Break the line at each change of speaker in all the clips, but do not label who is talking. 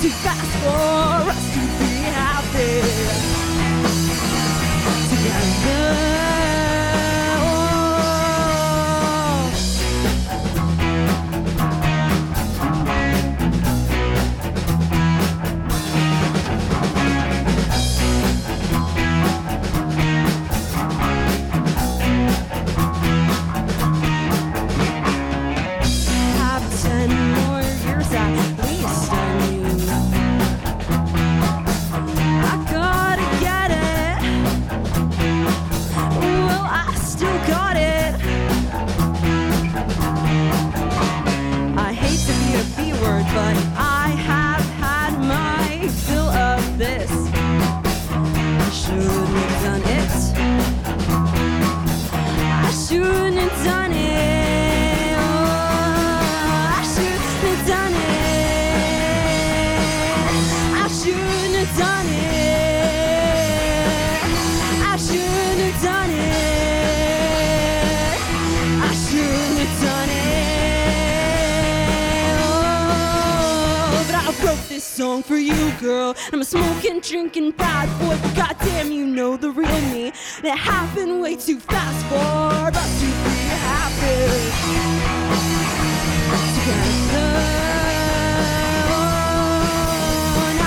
too fast for song for you, girl. I'm a smoking, drinking bad boy, but goddamn, you know the real me. And it happened way too fast for us to be happy together.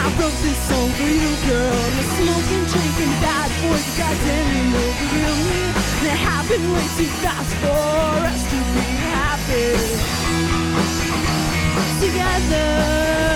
I wrote this song for you, girl. I'm a smoking, drinking bad boy. But goddamn you know the real me. And it happened way too fast for us to be happy together.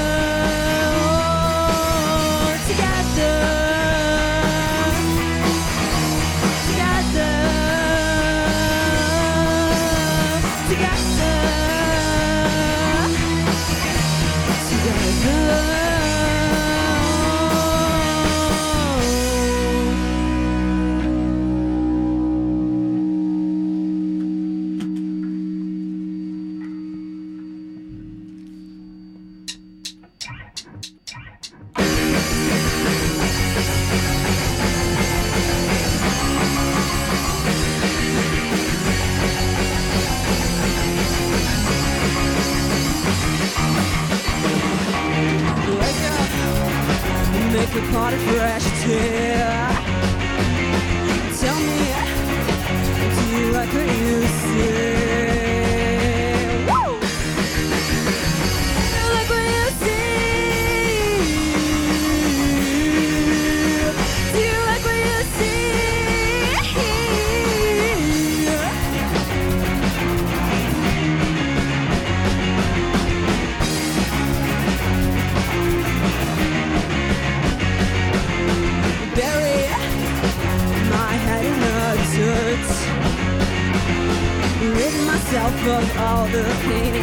the pain.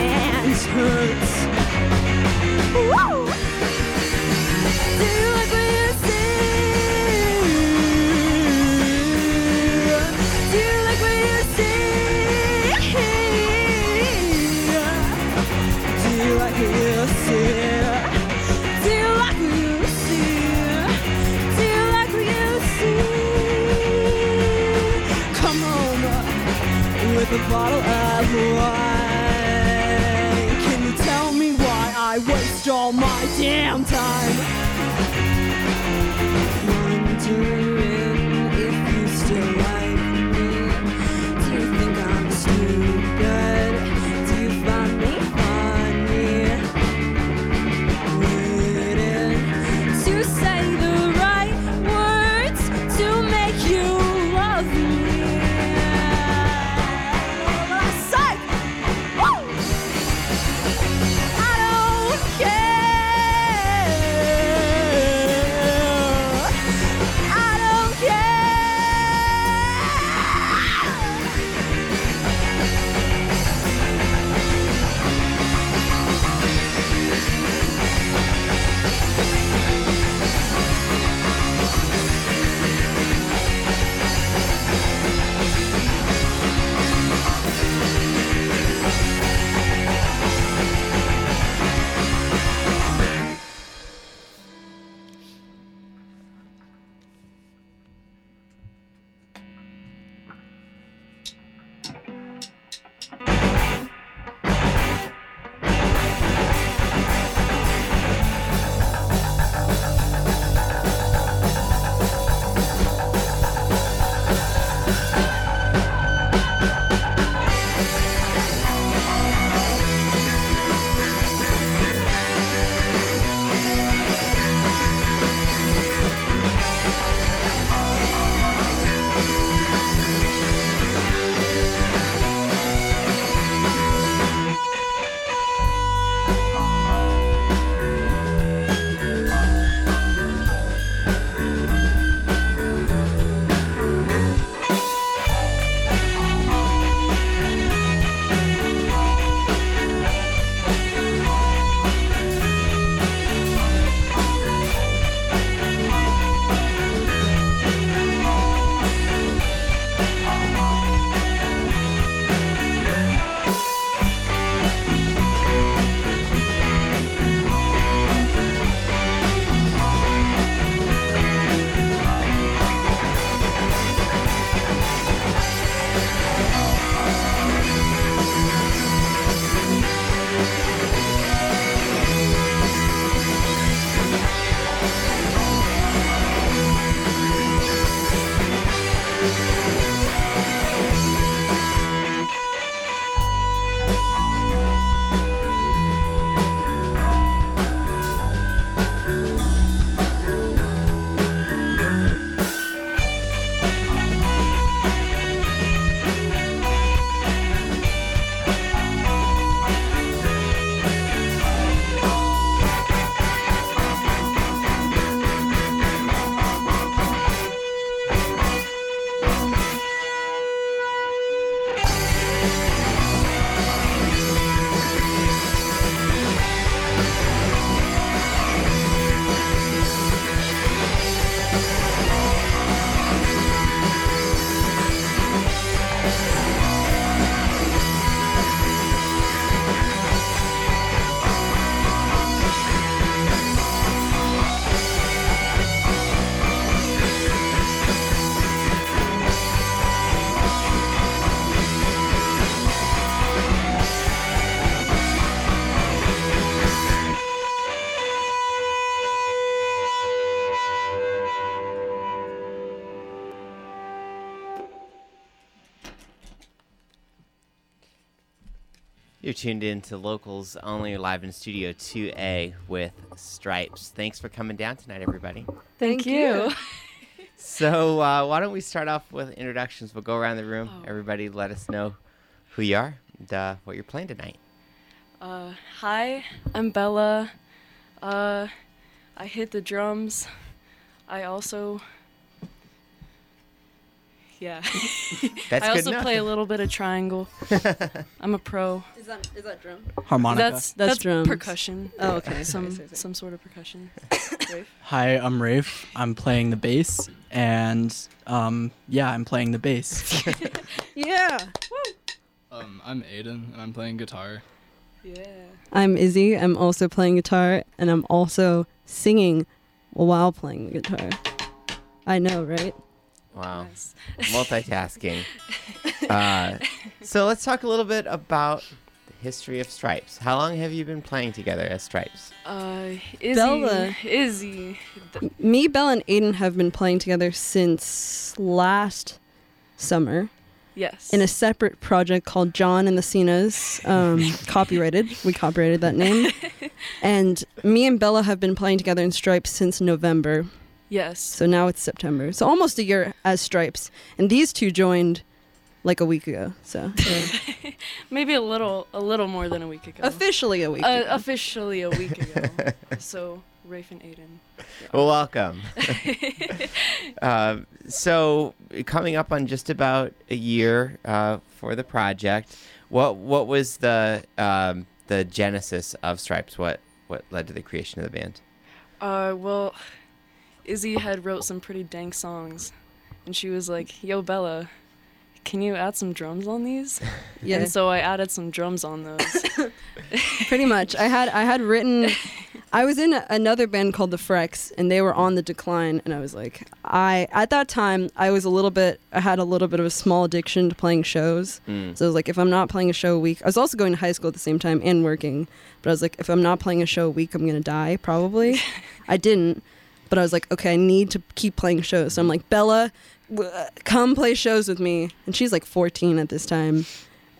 Tuned in to Locals Only live in Studio 2A with Stripes. Thanks for coming down tonight, everybody.
Thank, you.
So, uh, why don't we start off with introductions? We'll go around the room.
Oh.
Everybody, let us know who you are and uh, what you're playing tonight.
Uh, hi, I'm Bella. Uh, I hit the drums. I also. Yeah.
That's
I
good
also
enough.
play a little bit of triangle. I'm a pro.
Is that is that drum?
harmonica.
That's
That's
that's,
drums.
percussion.
Oh, okay.
Some
Sorry, sorry, sorry.
some sort of percussion.
Hi, I'm Rafe. I'm playing the bass, and um, yeah, I'm playing the bass.
Yeah.
Um, I'm Aiden and I'm playing guitar.
Yeah.
I'm Izzy. I'm also playing guitar, and I'm also singing while playing the guitar. I know, right?
Wow.
Nice.
Multitasking. uh, so, let's talk a little bit about the history of Stripes. How long have you been playing together as Stripes?
Uh, Izzy.
Bella.
Izzy. Th-
Me, Belle, and Aiden have been playing together since last summer
yes.
in a separate project called John and the Cenas, um, copyrighted. We copyrighted that name. And me and Bella have been playing together in Stripes since November.
Yes.
So now it's September. So almost a year as Stripes. And these two joined like a week ago. So they're
Maybe a little a little more than a week ago.
officially a week
Uh,
ago.
officially a week ago. so Rafe and Aiden.
Well, welcome. Um so, coming up on just about a year uh, for the project, what what was the um, the genesis of Stripes? What what led to the creation of the band?
Uh, well, Izzy had wrote some pretty dank songs, and she was like, "Yo, Bella, can you add some drums on these?"
yeah,
And so I added some drums on those.
pretty much. I had I had written. I was in a, another band called the Frecks, and they were on the decline. And I was like, I at that time I was a little bit. I had a little bit of a small addiction to playing shows.
Mm.
So I was like, if I'm not playing a show a week, I was also going to high school at the same time and working. But I was like, if I'm not playing a show a week, I'm gonna die probably. I didn't, but I was like, okay, I need to keep playing shows. So I'm like, Bella, w- uh, come play shows with me. And she's like 14 at this time.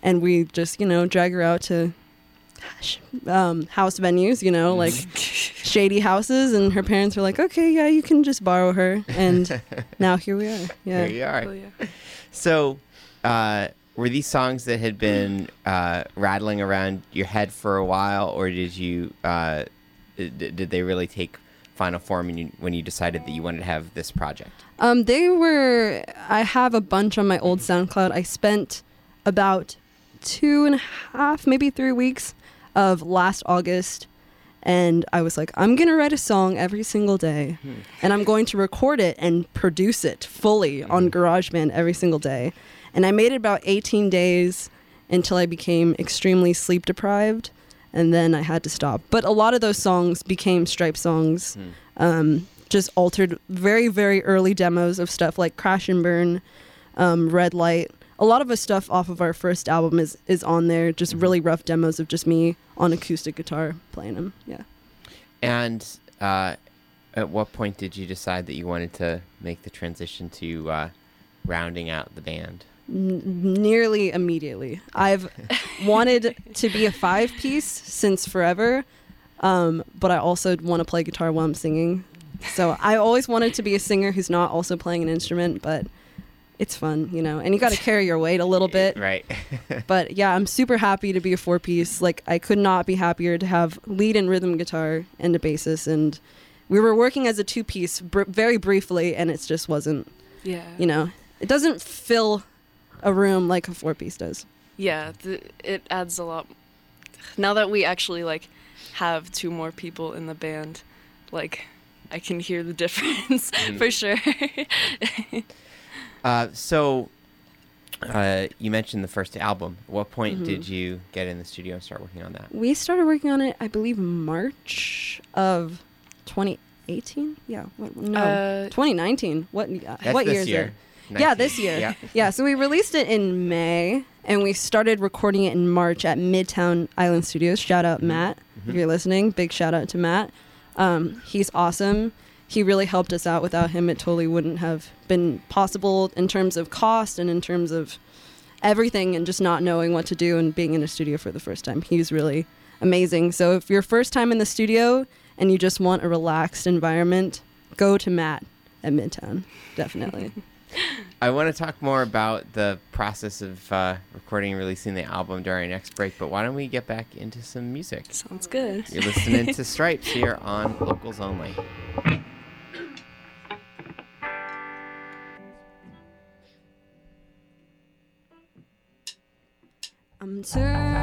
And we just, you know, drag her out to sh- um, house venues, you know, like shady houses. And her parents were like, okay, yeah, you can just borrow her. And now here we are. Yeah.
Here you are.
Oh, yeah.
So, uh, were these songs that had been uh, rattling around your head for a while, or did you uh, d- did they really take final form when you, when you decided that you wanted to have this project?
Um, they were. I have a bunch on my old SoundCloud. I spent about two and a half, maybe three weeks of last August, and I was like, I'm gonna write a song every single day, and I'm going to record it and produce it fully on GarageBand every single day. And I made it about 18 days until I became extremely sleep deprived, and then I had to stop. But a lot of those songs became Stripe songs um, just altered very very early demos of stuff like crash and burn um, red light. A lot of the stuff off of our first album is is on there just really rough demos of just me on acoustic guitar playing them yeah.
And uh, at what point did you decide that you wanted to make the transition to uh, rounding out the band?
N- nearly immediately i've wanted to be a five piece since forever um, but i also want to play guitar while i'm singing so i always wanted to be a singer who's not also playing an instrument but it's fun you know and you got to carry your weight a little bit
Right.
but yeah, I'm super happy to be a four piece. Like I could not be happier to have lead and rhythm guitar and a bassist. And we were working as a two piece br- very briefly, and it just wasn't.
Yeah.
You know, it doesn't fill a room like a four piece does.
Yeah, th- it adds a lot. Now that we actually like have two more people in the band, like I can hear the difference for sure.
Uh, so, uh, you mentioned the first album. At what point
Mhm.
did you get in the studio and start working on that?
We started working on it, I believe, March of 2018. Yeah, what, no,
Uh,
2019. What? Uh, what
this
year is
year.
It? Yeah, this year.
Yeah.
Yeah, so we released it in May and we started recording it in March at Midtown Island Studios. Shout out Matt if
Mhm.
you're listening. Big shout out to Matt. Um, he's awesome. He really helped us out. Without him, it totally wouldn't have been possible in terms of cost and in terms of everything and just not knowing what to do and being in a studio for the first time. He's really amazing. So if you're first time in the studio and you just want a relaxed environment, go to Matt at Midtown. Definitely.
I want to talk more about the process of uh, recording and releasing the album during our next break, but why don't we get back into some music?
sounds good.
You're listening to Stripes here on Locals Only.
I'm turning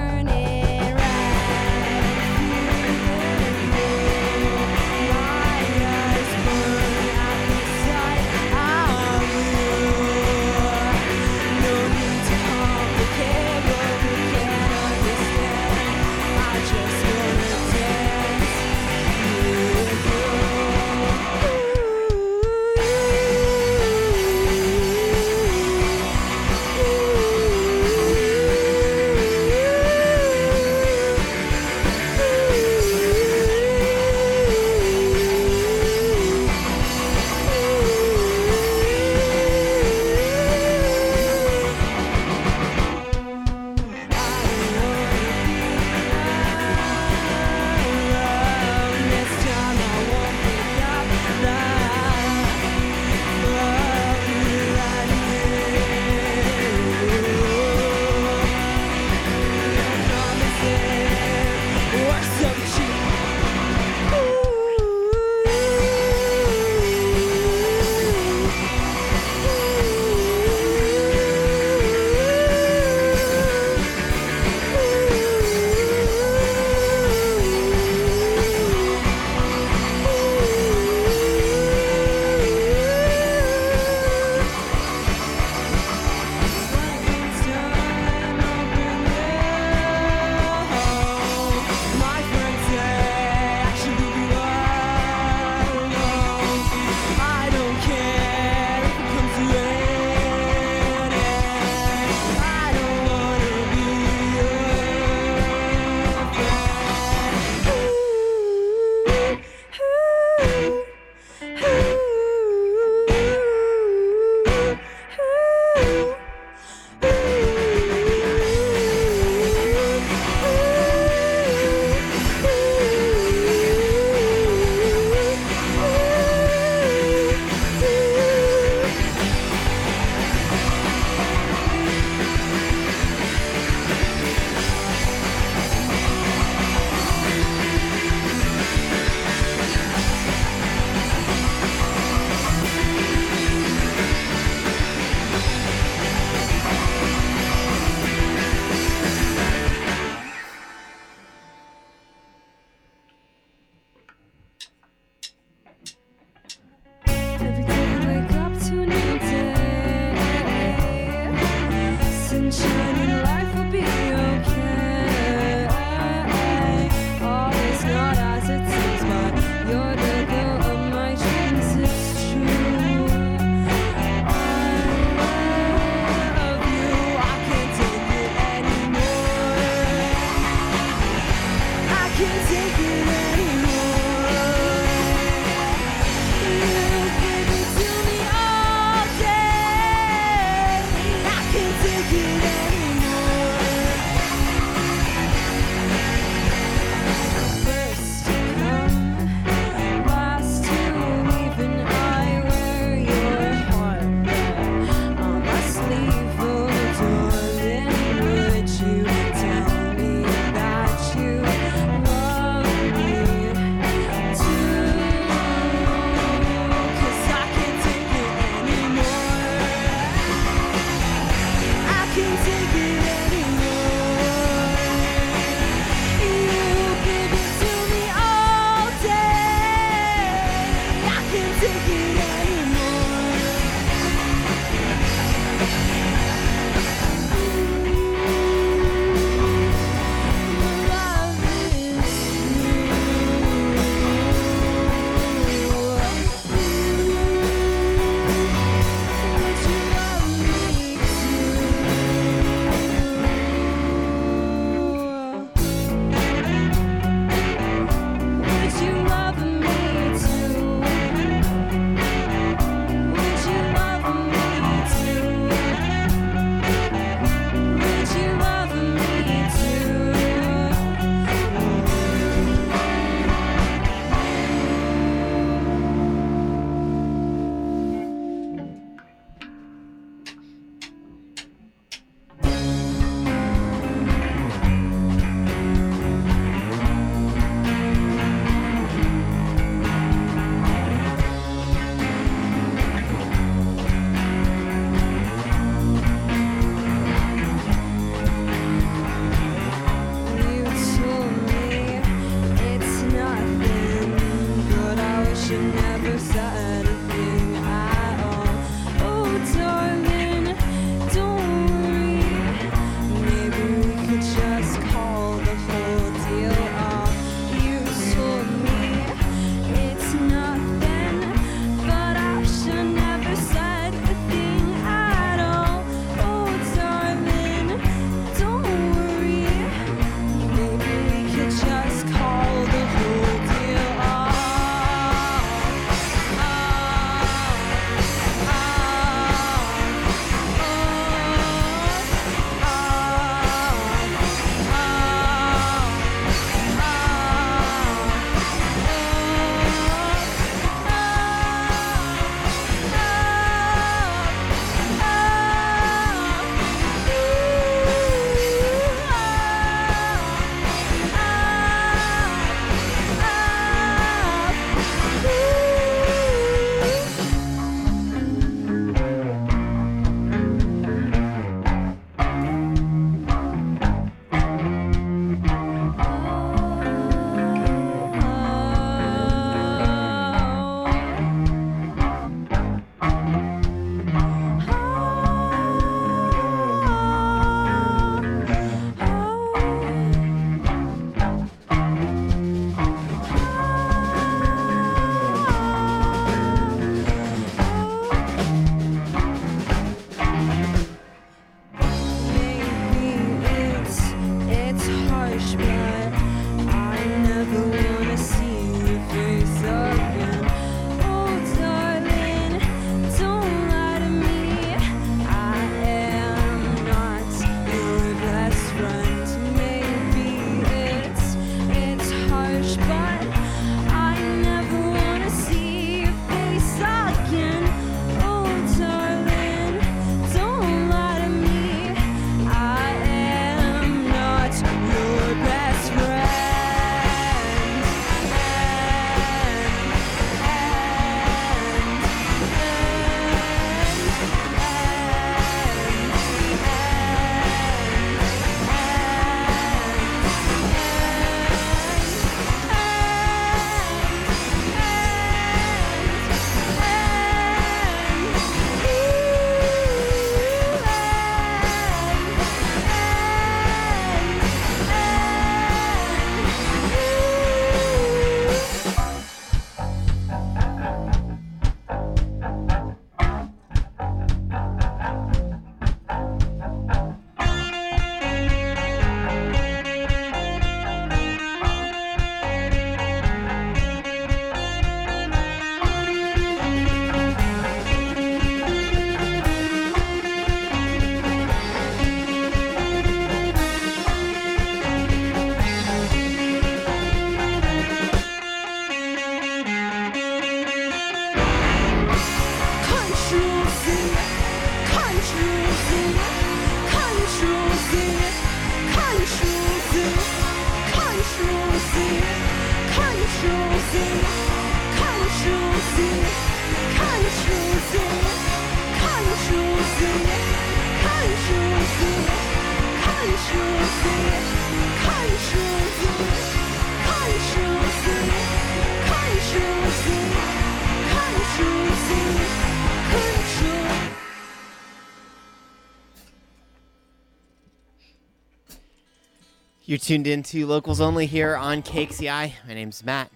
tuned in to Locals Only here on KXCI. My name's Matt.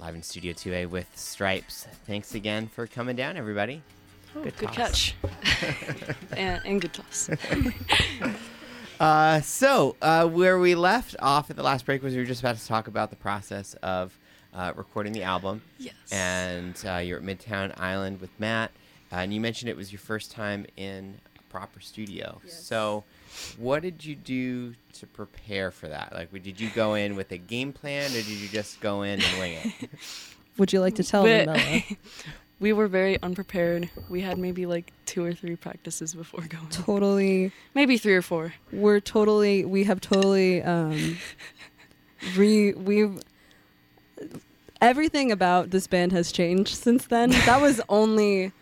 Live in Studio 2A with Stripes. Thanks again for coming down, everybody.
Good,
toss.
catch. and, and good toss.
Uh, so, uh, where we left off at the last break was we were just about to talk about the process of uh, recording the album.
Yes.
And uh, you're at Midtown Island with Matt. Uh, and you mentioned it was your first time in a proper studio.
Yes.
So, what did you do to prepare for that? Like, did you go in with a game plan or did you just go in and wing it?
Would you like to tell
But-
them, Bella?
we were very unprepared. We had maybe like two or three practices before going.
totally
Maybe three or four.
we're totally we have totally um re we've everything about this band has changed since then that was only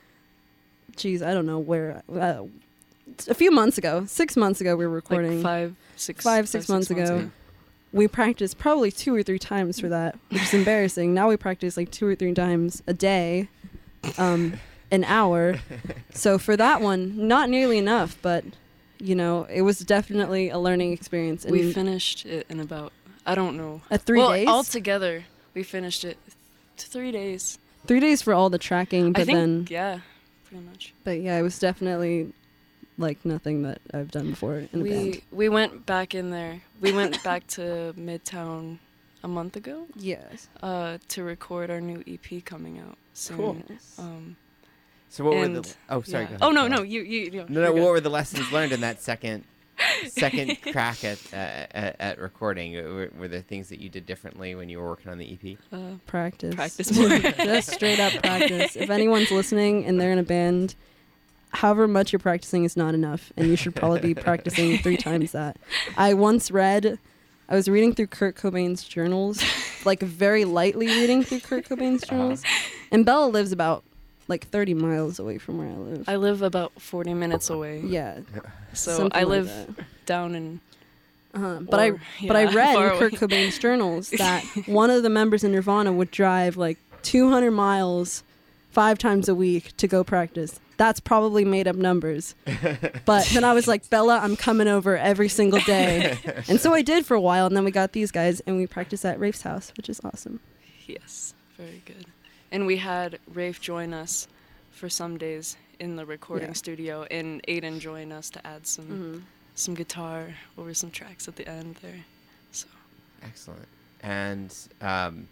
geez i don't know where uh, a few months ago six months ago we were recording
Like five, six,
Five, six months ago. we practiced probably two or three times for that which is embarrassing now we practice like two or three times a day um an hour so for that one not nearly enough but you know it was definitely a learning experience and
We finished it in about I don't know.
at three
well,
days
altogether, we finished it th- three days.
three days for all the tracking but
I think,
then
yeah, pretty much.
but yeah it was definitely like nothing that i've done before in a
we
band
we went back in there. We went back to Midtown a month ago
yes
uh, to record our new EP coming out soon. Um,
So, what were the. Oh, sorry.
yeah.
Go ahead.
Oh no, no, you you. you
No, no. What were the lessons learned in that second second crack at, uh, at at recording? Were, were there things that you did differently when you were working on the E EP?
Uh,
practice
Practice more.
just straight up practice if anyone's listening and they're in a band however much you're practicing is not enough and you should probably be practicing three times that i once read i was reading through kurt cobain's journals like very lightly reading through kurt cobain's journals and bella lives about like 30 miles away from where i live
I live about 40 minutes away.
yeah
So
something
I
like
live
that.
down in.
Uh-huh. But I
or-
but I read
far
in Kurt. Cobain's journals that one of the members in Nirvana would drive like 200 miles five times a week to go practice. That's probably made up numbers. But then I was like, Bella, I'm coming over every single day. And so I did for a while. And then we got these guys and we practiced at Rafe's house, which is awesome.
Yes, very good. And we had Rafe join us for some days in the recording
Yeah.
studio, and Aiden join us to add some
Mm-hmm.
some guitar over some tracks at the end there. So
Excellent. And um,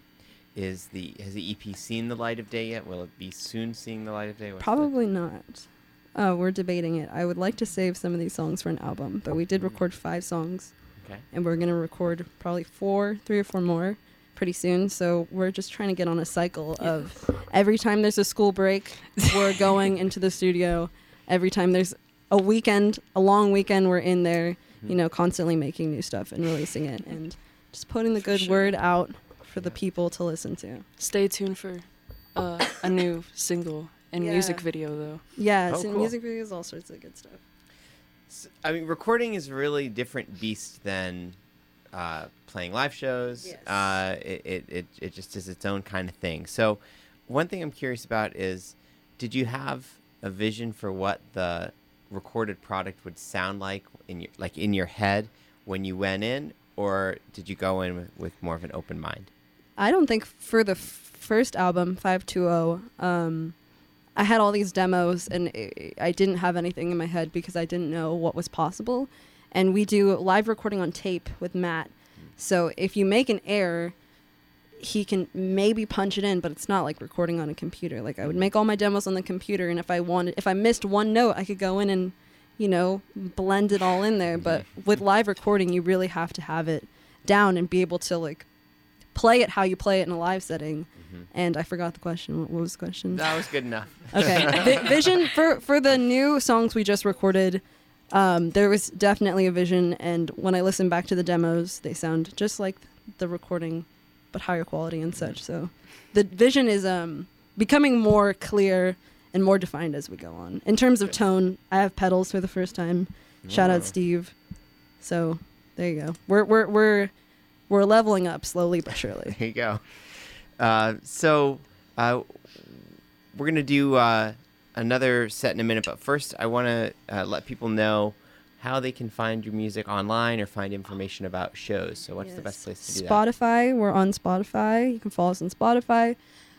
is the has the EP seen the light of day yet? Will it be soon seeing the light of day? What's the-
Probably not. Oh, we're debating it. I would like to save some of these songs for an album, but we did mm. record five songs.
Okay.
and we're gonna record probably four, three or four more pretty soon. So we're just trying to get on a cycle of every time there's a school break, we're going into the studio. Every time there's a weekend, a long weekend, we're in there, you hmm. know, constantly making new stuff and releasing it and just putting the good
sure.
word out for the people to listen to.
stay tuned for uh, a new single and music video though.
Yeah,
Oh,
it's in
cool.
music videos, all sorts of good stuff.
I mean, recording is a really different beast than uh, playing live shows.
Yes.
Uh, it, it, it, it just is its own kind of thing. So, one thing I'm curious about is did you have a vision for what the recorded product would sound like in your like in your head when you went in or did you go in with, with more of an open mind
I don't think for the f- first album, 520, um, I had all these demos and i I didn't have anything in my head because I didn't know what was possible. And we do live recording on tape with Matt. So if you make an error, he can maybe punch it in, but it's not like recording on a computer. Like I would make all my demos on the computer, and if I wanted, if I missed one note, I could go in and, you know, blend it all in there. But with live recording, you really have to have it down and be able to like play it how you play it in a live setting. And I forgot the question. What was the question?
that was good enough
Okay. Vi- vision for for the new songs we just recorded. Um, there was definitely a vision, and when I listen back to the demos, they sound just like the recording, but higher quality and such. So, the vision is um, becoming more clear and more defined as we go on. In terms of tone, I have pedals for the first time. Shout out Steve. So there you go. We're we're we're we're leveling up slowly but surely.
There you go. Uh, so uh, we're gonna do uh, another set in a minute, but first I want to uh, let people know
how they can find your music online or find information about shows. So, what's the best place to do that?
Spotify. We're on Spotify. You can follow us on Spotify,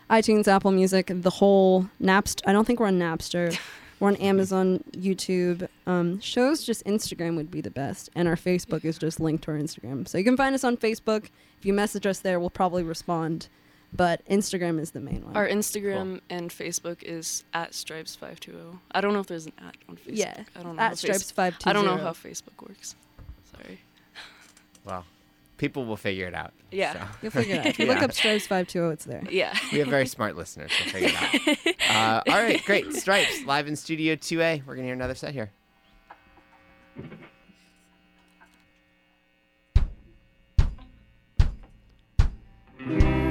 iTunes, Apple Music, the whole Napster. I don't think we're on Napster. we're on Amazon, YouTube. Um, shows just Instagram would be the best, and our Facebook is just linked to our Instagram. So you can find us on Facebook. If you message us there, we'll probably respond. But Instagram is the main one.
Our Instagram and Facebook is at stripes five two zero. I don't know if there's an at on Facebook.
yeah,
I don't know. how
at stripes
Face-
five two
I don't know how Facebook works. Sorry.
Well, people will figure it out.
Yeah.
so.
You'll figure it out. If you look up stripes five two zero, it's there.
Yeah.
We have very smart listeners. We'll figure it out. Uh, all right, great. Stripes live in Studio 2A. We're gonna hear another set here. Música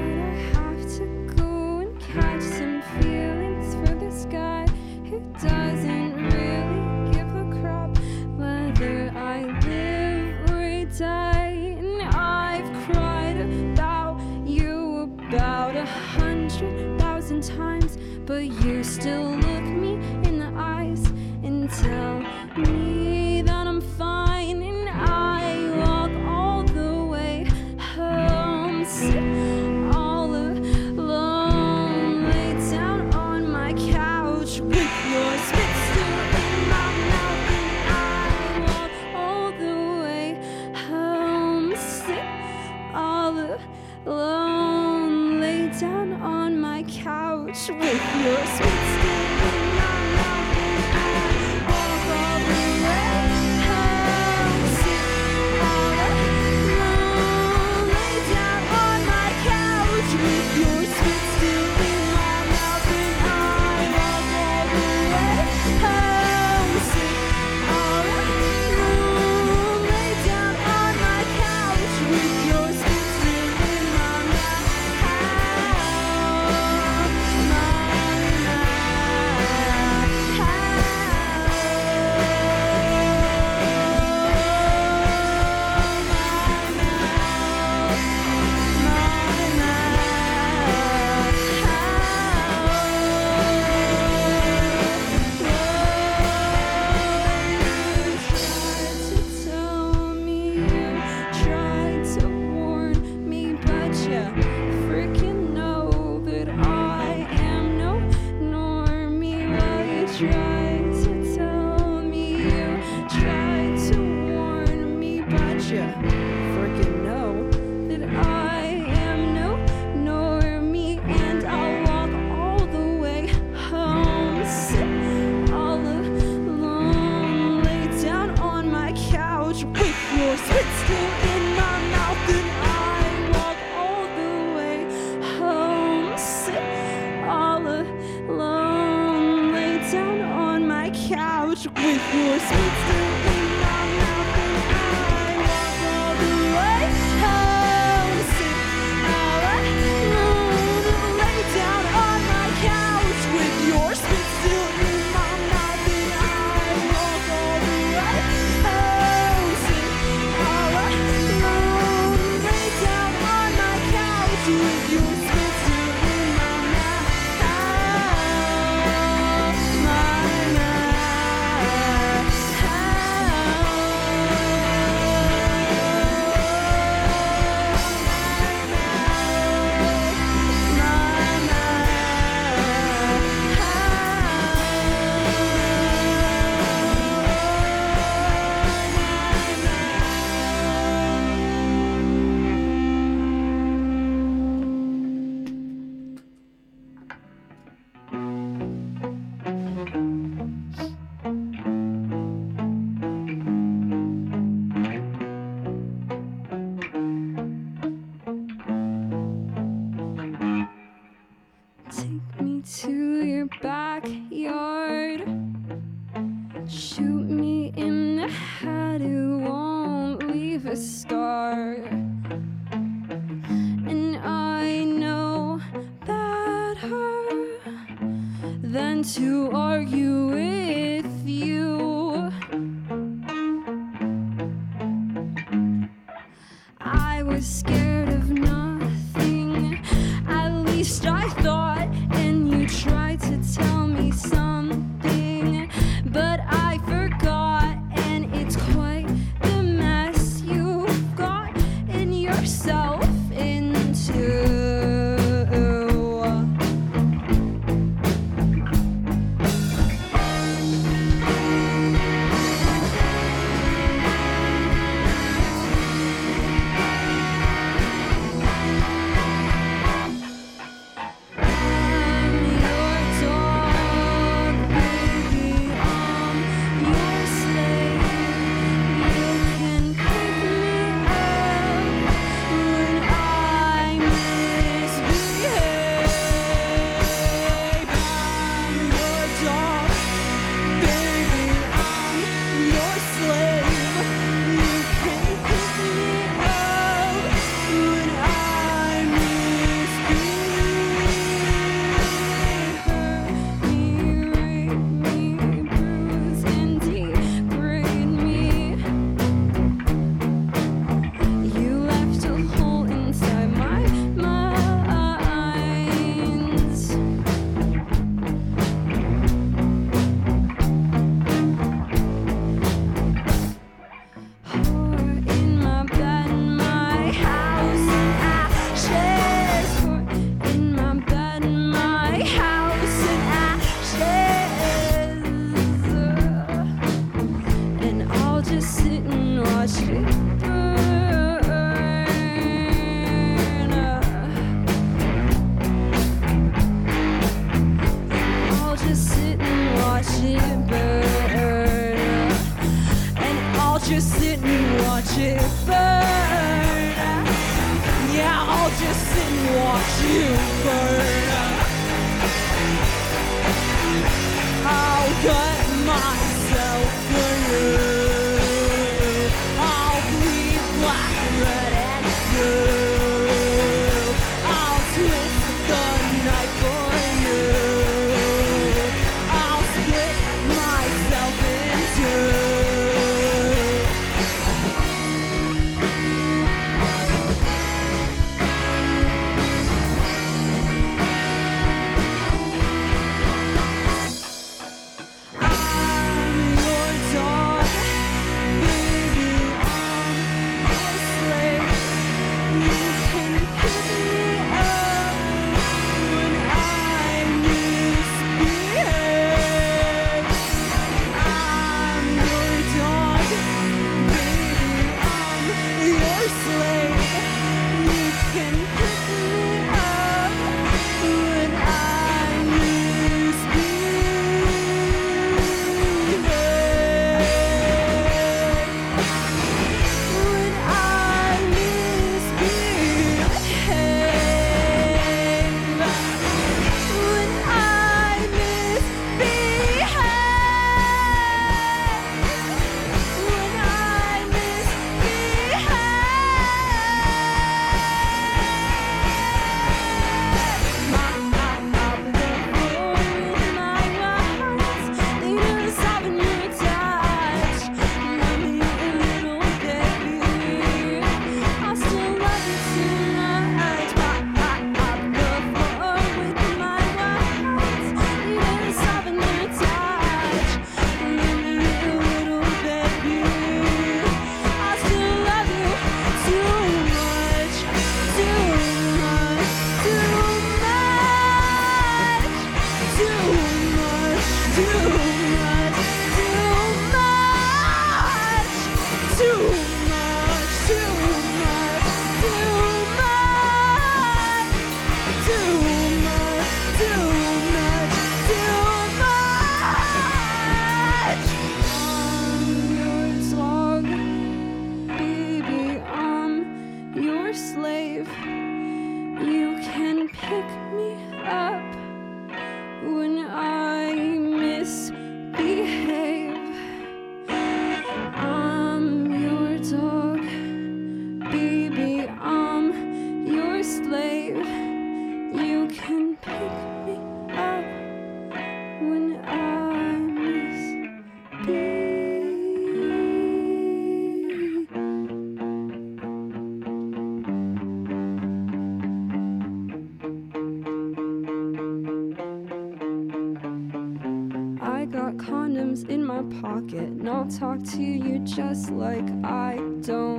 talk to you just like I don't.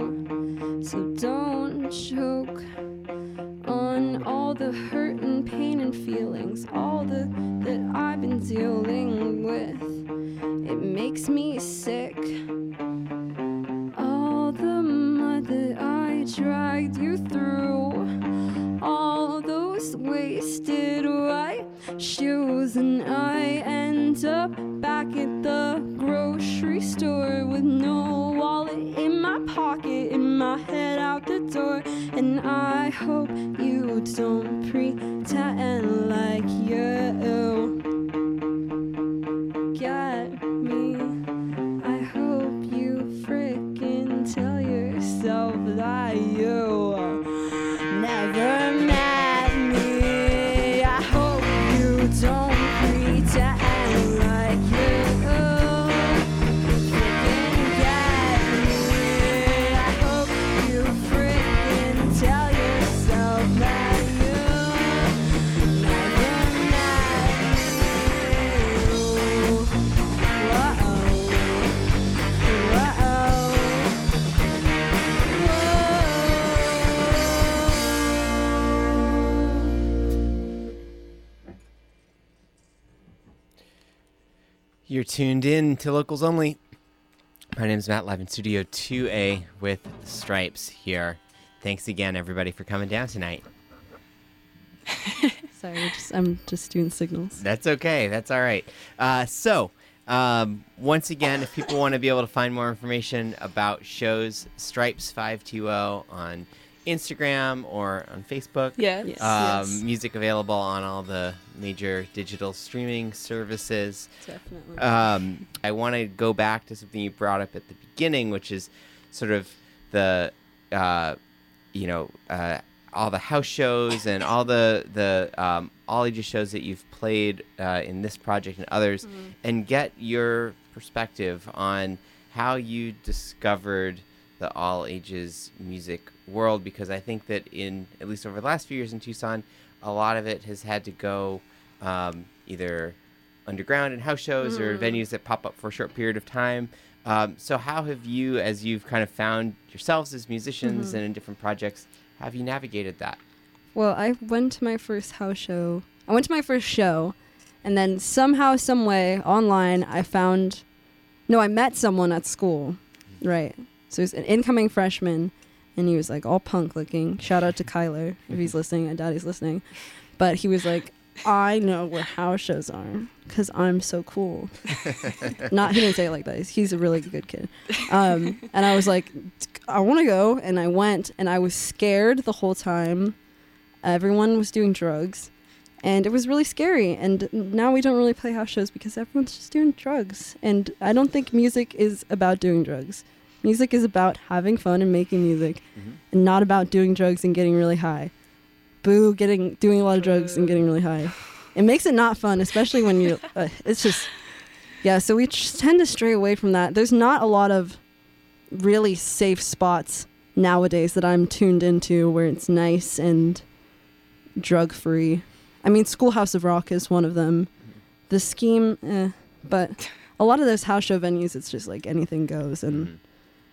tuned in to Locals Only. My name is Matt, live in Studio 2A with Stripes here. Thanks again, everybody, for coming down tonight.
Sorry, just, I'm just doing signals.
That's okay. That's all right. Uh, so, um, once again, if people want to be able to find more information about shows, Stripes 520 on Instagram or on Facebook.
Yeah.
Yes.
Um, Music available on all the major digital streaming services.
Definitely.
Um, I want to go back to something you brought up at the beginning, which is sort of the, uh, you know, uh, all the house shows and all the the um, all ages shows that you've played uh, in this project and others, and get your perspective on how you discovered the all ages music world because I think that in at least over the last few years in Tucson, a lot of it has had to go um, either underground in house shows or venues that pop up for a short period of time. Um, so how have you, as you've kind of found yourselves as musicians and in different projects, have you navigated that?
Well, I went to my first house show. I went to my first show, and then somehow, some way, online, I found. No, I met someone at school, right? So he's an incoming freshman, and he was like all punk looking. Shout out to Kyler if he's listening. I doubt he's listening, but he was like, "I know where house shows are because I'm so cool." Not he didn't say it like that. He's, he's a really good kid. Um, and I was like, I want to go, and I went, and I was scared the whole time. Everyone was doing drugs, and it was really scary. And now we don't really play house shows because everyone's just doing drugs. And I don't think music is about doing drugs. Music is about having fun and making music, and not about doing drugs and getting really high. Boo, getting doing a lot of drugs and getting really high. It makes it not fun, especially when you. Uh, it's just, yeah. So we tend to stray away from that. There's not a lot of really safe spots nowadays that I'm tuned into where it's nice and drug free. I mean, Schoolhouse of Rock is one of them. The scheme, eh, but a lot of those house show venues, it's just like anything goes, and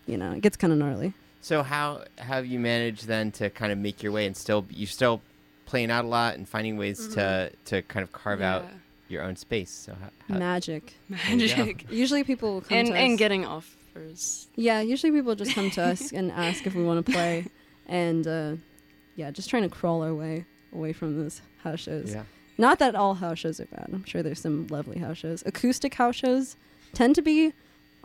you know, it gets kind of gnarly.
So how have you managed then to kind of make your way and still you're still playing out a lot and finding ways to to kind of carve out your own space? So how, how,
Magic.
Magic.
Usually people will come
and
to us.
and getting offers.
Yeah, usually people just come to us and ask if we want to play, and uh, yeah, just trying to crawl our way away from those house shows.
yeah.
Not that all house shows are bad. I'm sure there's some lovely house shows. Acoustic house shows tend to be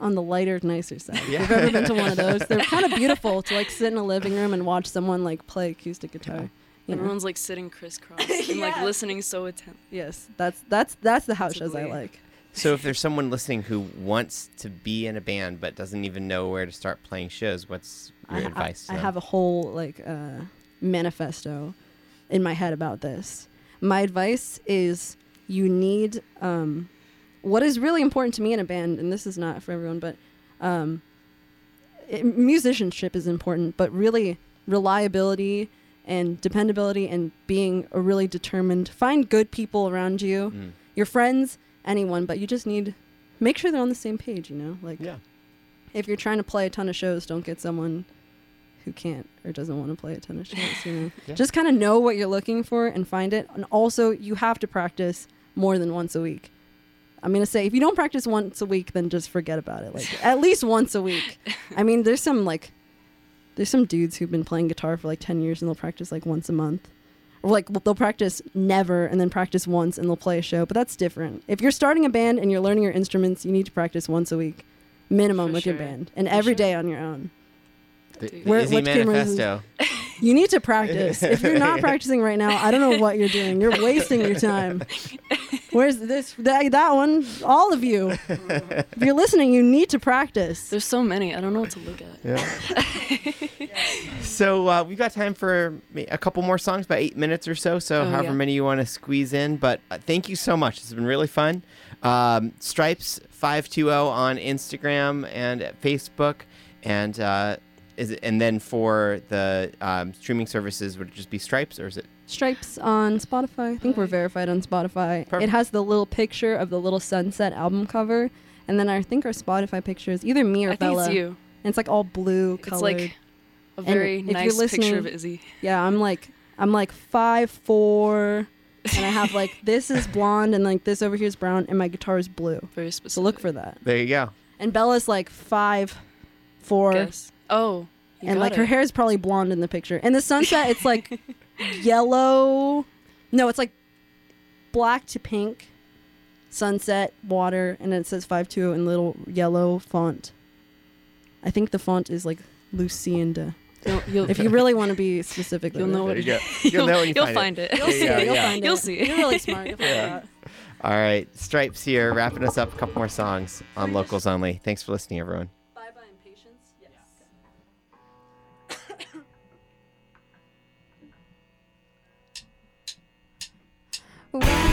on the lighter, nicer side. If you've ever been to one of those, they're kind of beautiful to like sit in a living room and watch someone like play acoustic guitar. You know?
Everyone's like sitting crisscross and like listening so attentively.
Yes, that's that's that's the house shows I like.
So if there's someone listening who wants to be in a band but doesn't even know where to start playing shows, what's your
I,
advice? to
I have a whole like uh, manifesto in my head about this. My advice is you need um, what is really important to me in a band, and this is not for everyone, but um, it, musicianship is important, but really reliability and dependability and being a really determined. Find good people around you,
Mm.
your friends, anyone, but you just need make sure they're on the same page. You know, like
Yeah.
if you're trying to play a ton of shows, don't get someone who can't or doesn't want to play a ton of shows. You know,
Yeah.
just kind of know what you're looking for and find it. And also, you have to practice more than once a week. I'm gonna say if you don't practice once a week, then just forget about it. Like at least once a week. I mean, there's some like there's some dudes who've been playing guitar for like 10 years and they'll practice like once a month. Or like they'll practice never and then practice once and they'll play a show. But that's different. If you're starting a band and you're learning your instruments, you need to practice once a week minimum
For
with your band and
For
every
sure.
day on your own.
The, the
Where-
Izzy
what camera is-
manifesto.
You need to practice. if you're not practicing right now, I don't know what you're doing. You're wasting your time. Where's this that, that one? All of you. If you're listening, you need to practice.
There's so many. I don't know what to look at.
Yeah. so uh, we've got time for a couple more songs, about eight minutes or so. So
Oh,
however
yeah.
many you want to squeeze in. But uh, thank you so much. It's been really fun. Um, Stripes five two zero on Instagram and at Facebook, and uh, is it, and then for the um, streaming services, would it just be Stripes or is it?
Stripes on Spotify. I think we're verified on Spotify.
Perfect.
It has the little picture of the little sunset album cover. And then I think our Spotify picture is either me or
I think
Bella.
it's you.
And it's like all blue
It's like a very
if you're
nice picture of Izzy.
Yeah, I'm like I'm like five four, and I have like this is blonde and like this over here is brown, and my guitar is blue.
Very specific.
So look for that.
There you go.
And Bella's like five four,
Guess. Oh.
and
got
like her hair is probably blonde in the picture. In the sunset, it's like yellow. No, it's like black to pink, sunset, water, and it says 5-2 in little yellow font. I think the font is like Lucinda.
You'll, you'll,
If you really want to be specific,
You'll know what
There you go. You'll know when you
you'll
find it.
find it.
You'll see
you go,
it. You'll
yeah.
find it.
You'll see.
You're really smart. You'll find
Yeah. All right, Stripes here, wrapping us up. A couple more songs on locals only. Thanks for listening, everyone.
When